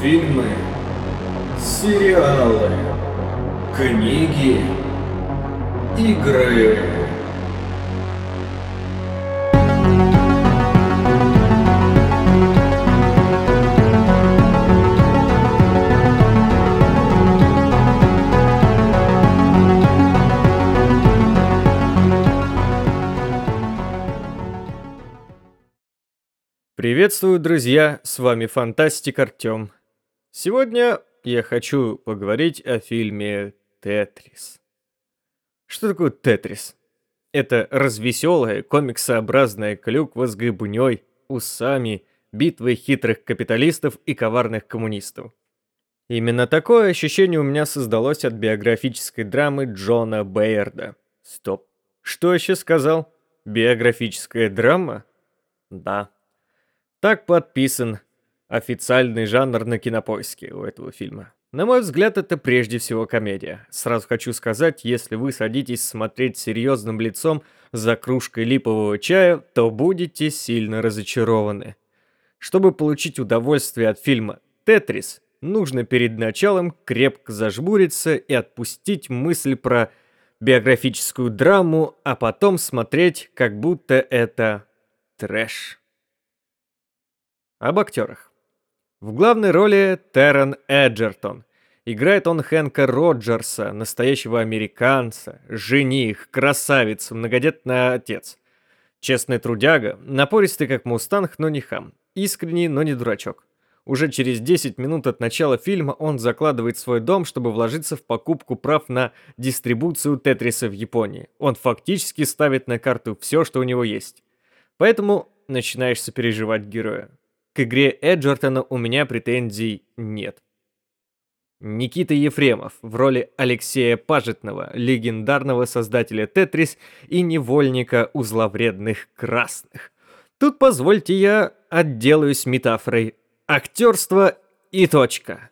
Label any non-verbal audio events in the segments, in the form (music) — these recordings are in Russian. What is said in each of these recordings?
Фильмы, сериалы, книги, игры. Приветствую, друзья, с вами Фантастик Артём. Сегодня я хочу поговорить о фильме «Тетрис». Что такое «Тетрис»? Это развеселая, комиксообразная клюква с грибунёй, усами, битвой хитрых капиталистов и коварных коммунистов. Именно такое ощущение у меня создалось от биографической драмы Джона Бейерда. Стоп, что еще сказал? Биографическая драма? Да. Так подписан официальный жанр на кинопоиске у этого фильма. На мой взгляд, это прежде всего комедия. Сразу хочу сказать, если вы садитесь смотреть серьезным лицом за кружкой липового чая, то будете сильно разочарованы. Чтобы получить удовольствие от фильма «Тетрис», нужно перед началом крепко зажмуриться и отпустить мысль про биографическую драму, а потом смотреть, как будто это трэш. Об актерах. В главной роли Террен Эджертон. Играет он Хэнка Роджерса, настоящего американца, жених, красавец, многодетный отец. Честный трудяга, напористый как мустанг, но не хам. Искренний, но не дурачок. Уже через 10 минут от начала фильма он закладывает свой дом, чтобы вложиться в покупку прав на дистрибуцию Тетриса в Японии. Он фактически ставит на карту все, что у него есть. Поэтому начинаешь сопереживать героя. К игре Эджертона у меня претензий нет. Никита Ефремов в роли Алексея Пажетного, легендарного создателя Тетрис и невольника узловредных красных. Тут позвольте я отделаюсь метафорой. Актерство и точка.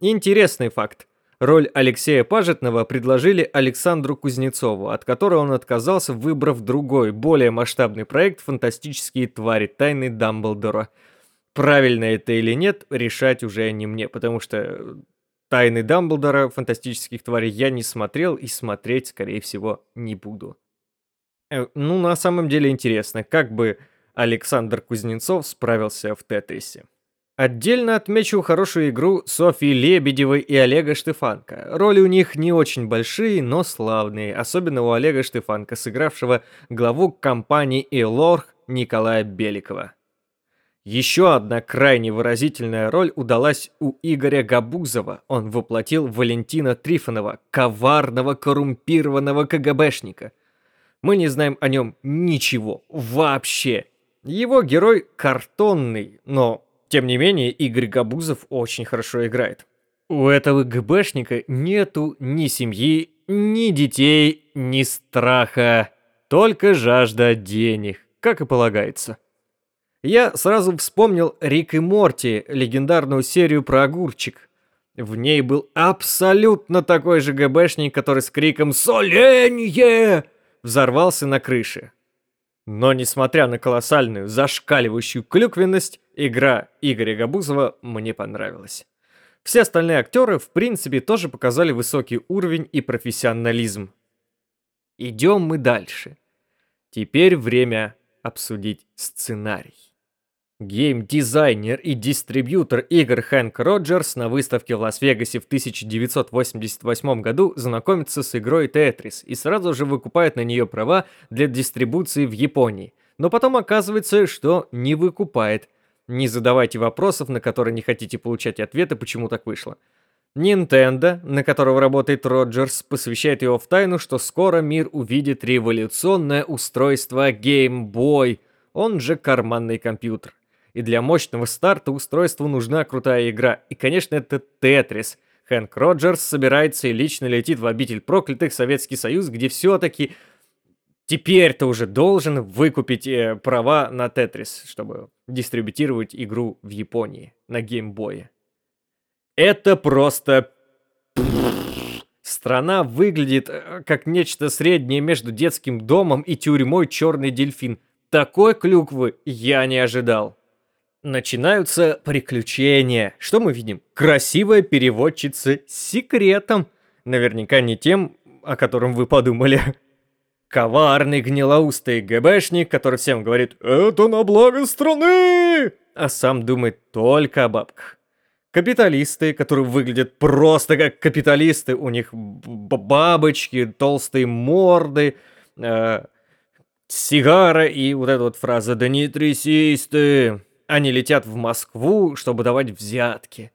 Интересный факт. Роль Алексея Пажетного предложили Александру Кузнецову, от которой он отказался, выбрав другой, более масштабный проект «Фантастические твари. Тайны Дамблдора», Правильно это или нет, решать уже не мне, потому что «Тайны Дамблдора», «Фантастических тварей» я не смотрел и смотреть, скорее всего, не буду. Э, ну, на самом деле интересно, как бы Александр Кузнецов справился в Тетрисе. Отдельно отмечу хорошую игру Софьи Лебедевой и Олега Штефанко. Роли у них не очень большие, но славные, особенно у Олега Штефанко, сыгравшего главу компании Элорх Николая Беликова. Еще одна крайне выразительная роль удалась у Игоря Габузова. Он воплотил Валентина Трифонова, коварного коррумпированного КГБшника. Мы не знаем о нем ничего, вообще. Его герой картонный, но, тем не менее, Игорь Габузов очень хорошо играет. У этого ГБшника нету ни семьи, ни детей, ни страха, только жажда денег, как и полагается. Я сразу вспомнил Рик и Морти, легендарную серию про огурчик. В ней был абсолютно такой же ГБшник, который с криком «Соленье!» взорвался на крыше. Но несмотря на колоссальную зашкаливающую клюквенность, игра Игоря Габузова мне понравилась. Все остальные актеры, в принципе, тоже показали высокий уровень и профессионализм. Идем мы дальше. Теперь время обсудить сценарий. Гейм-дизайнер и дистрибьютор игр Хэнк Роджерс на выставке в Лас-Вегасе в 1988 году знакомится с игрой Tetris и сразу же выкупает на нее права для дистрибуции в Японии. Но потом оказывается, что не выкупает. Не задавайте вопросов, на которые не хотите получать ответы, почему так вышло. Nintendo, на которого работает Роджерс, посвящает его в тайну, что скоро мир увидит революционное устройство Game Boy, он же карманный компьютер. И для мощного старта устройству нужна крутая игра. И, конечно, это Тетрис. Хэнк Роджерс собирается и лично летит в обитель проклятых Советский Союз, где все-таки теперь-то уже должен выкупить э, права на Тетрис, чтобы дистрибутировать игру в Японии на геймбое. Это просто... Страна выглядит э, как нечто среднее между детским домом и тюрьмой «Черный дельфин». Такой клюквы я не ожидал. Начинаются приключения. Что мы видим? Красивая переводчица с секретом. Наверняка не тем, о котором вы подумали. (laughs) Коварный гнилоустый ГБшник, который всем говорит «Это на благо страны!» А сам думает только о бабках. Капиталисты, которые выглядят просто как капиталисты, у них бабочки, толстые морды, э, сигара и вот эта вот фраза «Да не трясись ты!» Они летят в Москву, чтобы давать взятки.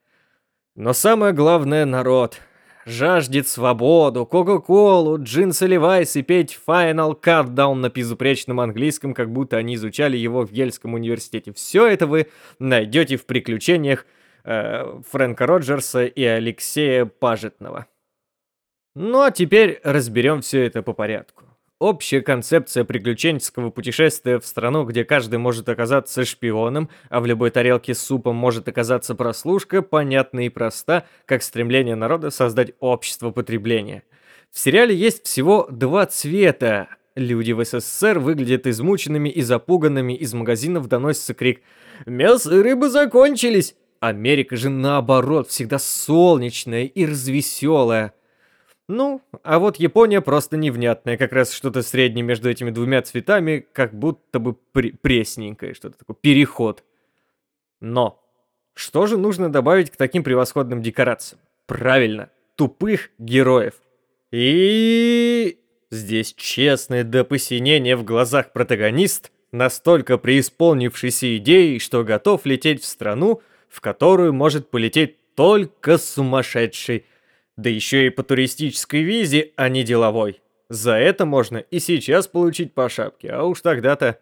Но самое главное — народ. Жаждет свободу, Кока-Колу, джинсы Левайс и петь Final Countdown на безупречном английском, как будто они изучали его в Ельском университете. Все это вы найдете в приключениях э, Фрэнка Роджерса и Алексея Пажетного. Ну а теперь разберем все это по порядку. Общая концепция приключенческого путешествия в страну, где каждый может оказаться шпионом, а в любой тарелке с супом может оказаться прослушка, понятна и проста, как стремление народа создать общество потребления. В сериале есть всего два цвета. Люди в СССР выглядят измученными и запуганными, из магазинов доносится крик «Мясо и рыба закончились!» Америка же наоборот, всегда солнечная и развеселая. Ну, а вот Япония просто невнятная, как раз что-то среднее между этими двумя цветами, как будто бы пресненькое, что-то такое, переход. Но, что же нужно добавить к таким превосходным декорациям? Правильно, тупых героев. И здесь честное до посинения в глазах протагонист, настолько преисполнившийся идеей, что готов лететь в страну, в которую может полететь только сумасшедший, да еще и по туристической визе, а не деловой. За это можно и сейчас получить по шапке, а уж тогда-то...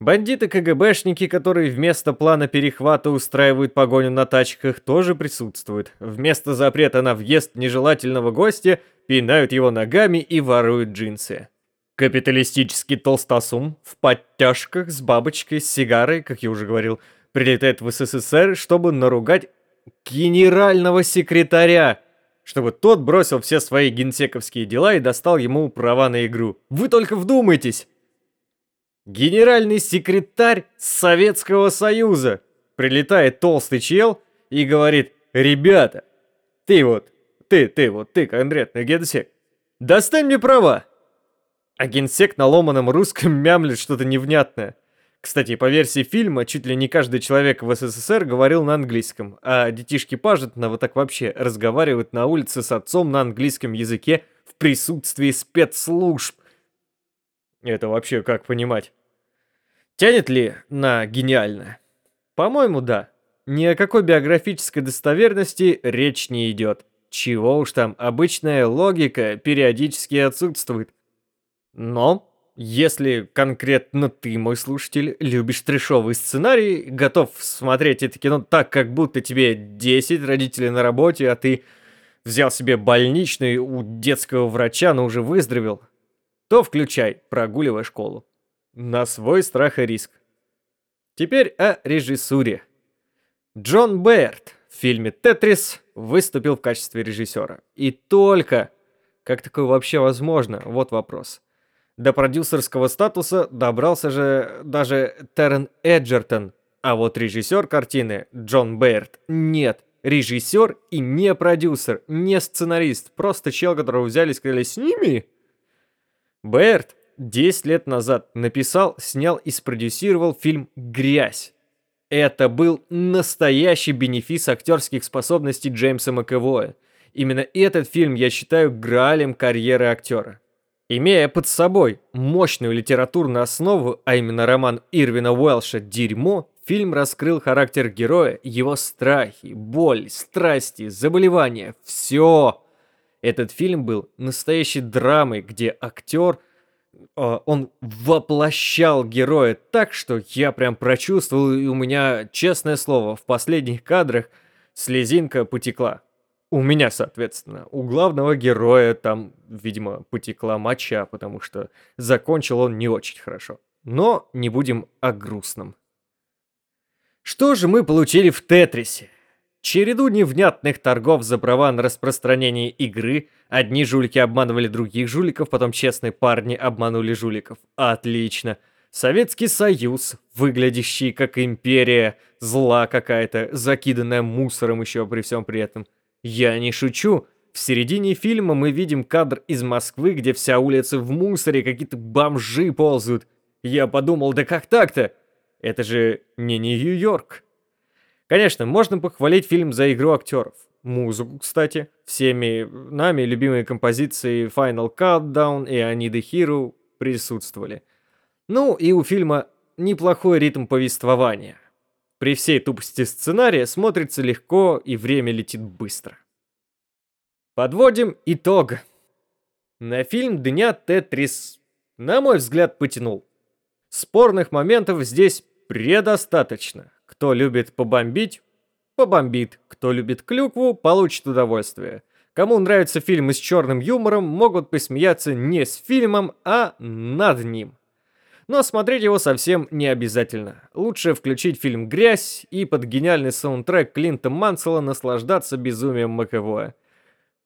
Бандиты-КГБшники, которые вместо плана перехвата устраивают погоню на тачках, тоже присутствуют. Вместо запрета на въезд нежелательного гостя пинают его ногами и воруют джинсы. Капиталистический толстосум в подтяжках с бабочкой, с сигарой, как я уже говорил, прилетает в СССР, чтобы наругать генерального секретаря, чтобы тот бросил все свои генсековские дела и достал ему права на игру. Вы только вдумайтесь! Генеральный секретарь Советского Союза. Прилетает толстый чел и говорит, ребята, ты вот, ты, ты вот, ты конкретно генсек, достань мне права. А генсек на ломаном русском мямлет что-то невнятное. Кстати, по версии фильма, чуть ли не каждый человек в СССР говорил на английском, а детишки Пажетного так вообще разговаривают на улице с отцом на английском языке в присутствии спецслужб. Это вообще как понимать? Тянет ли на гениально? По-моему, да. Ни о какой биографической достоверности речь не идет. Чего уж там, обычная логика периодически отсутствует. Но если конкретно ты, мой слушатель, любишь трешовый сценарий, готов смотреть это кино так, как будто тебе 10 родителей на работе, а ты взял себе больничный у детского врача, но уже выздоровел, то включай, прогуливай школу. На свой страх и риск. Теперь о режиссуре. Джон Бэйрд в фильме «Тетрис» выступил в качестве режиссера. И только... Как такое вообще возможно? Вот вопрос. До продюсерского статуса добрался же даже Тэрон Эджертон, а вот режиссер картины Джон Бэйрд нет. Режиссер и не продюсер, не сценарист, просто чел, которого взяли и сказали «Сними!». Бэйрд 10 лет назад написал, снял и спродюсировал фильм «Грязь». Это был настоящий бенефис актерских способностей Джеймса Маковоя. Именно этот фильм я считаю граалем карьеры актера. Имея под собой мощную литературную основу, а именно роман Ирвина Уэлша «Дерьмо», фильм раскрыл характер героя, его страхи, боль, страсти, заболевания, все. Этот фильм был настоящей драмой, где актер, э, он воплощал героя так, что я прям прочувствовал, и у меня, честное слово, в последних кадрах слезинка потекла. У меня, соответственно, у главного героя там, видимо, потекла моча, потому что закончил он не очень хорошо. Но не будем о грустном. Что же мы получили в Тетрисе? Череду невнятных торгов за права на распространение игры. Одни жулики обманывали других жуликов, потом честные парни обманули жуликов. Отлично. Советский Союз, выглядящий как империя, зла какая-то, закиданная мусором еще при всем при этом. Я не шучу. В середине фильма мы видим кадр из Москвы, где вся улица в мусоре, какие-то бомжи ползают. Я подумал, да как так-то? Это же не Нью-Йорк. Конечно, можно похвалить фильм за игру актеров. Музыку, кстати. Всеми нами любимые композиции Final Countdown и I Need Hero присутствовали. Ну и у фильма неплохой ритм повествования. При всей тупости сценария смотрится легко и время летит быстро. Подводим итог. На фильм Дня Тетрис, на мой взгляд, потянул. Спорных моментов здесь предостаточно. Кто любит побомбить, побомбит. Кто любит клюкву, получит удовольствие. Кому нравится фильмы с черным юмором, могут посмеяться не с фильмом, а над ним. Но смотреть его совсем не обязательно. Лучше включить фильм «Грязь» и под гениальный саундтрек Клинта Мансела наслаждаться безумием Маковое.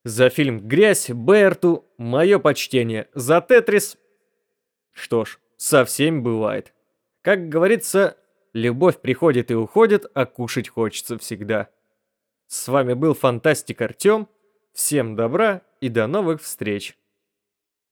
За фильм «Грязь» Берту мое почтение. За «Тетрис» что ж, со всеми бывает. Как говорится, любовь приходит и уходит, а кушать хочется всегда. С вами был Фантастик Артем. Всем добра и до новых встреч.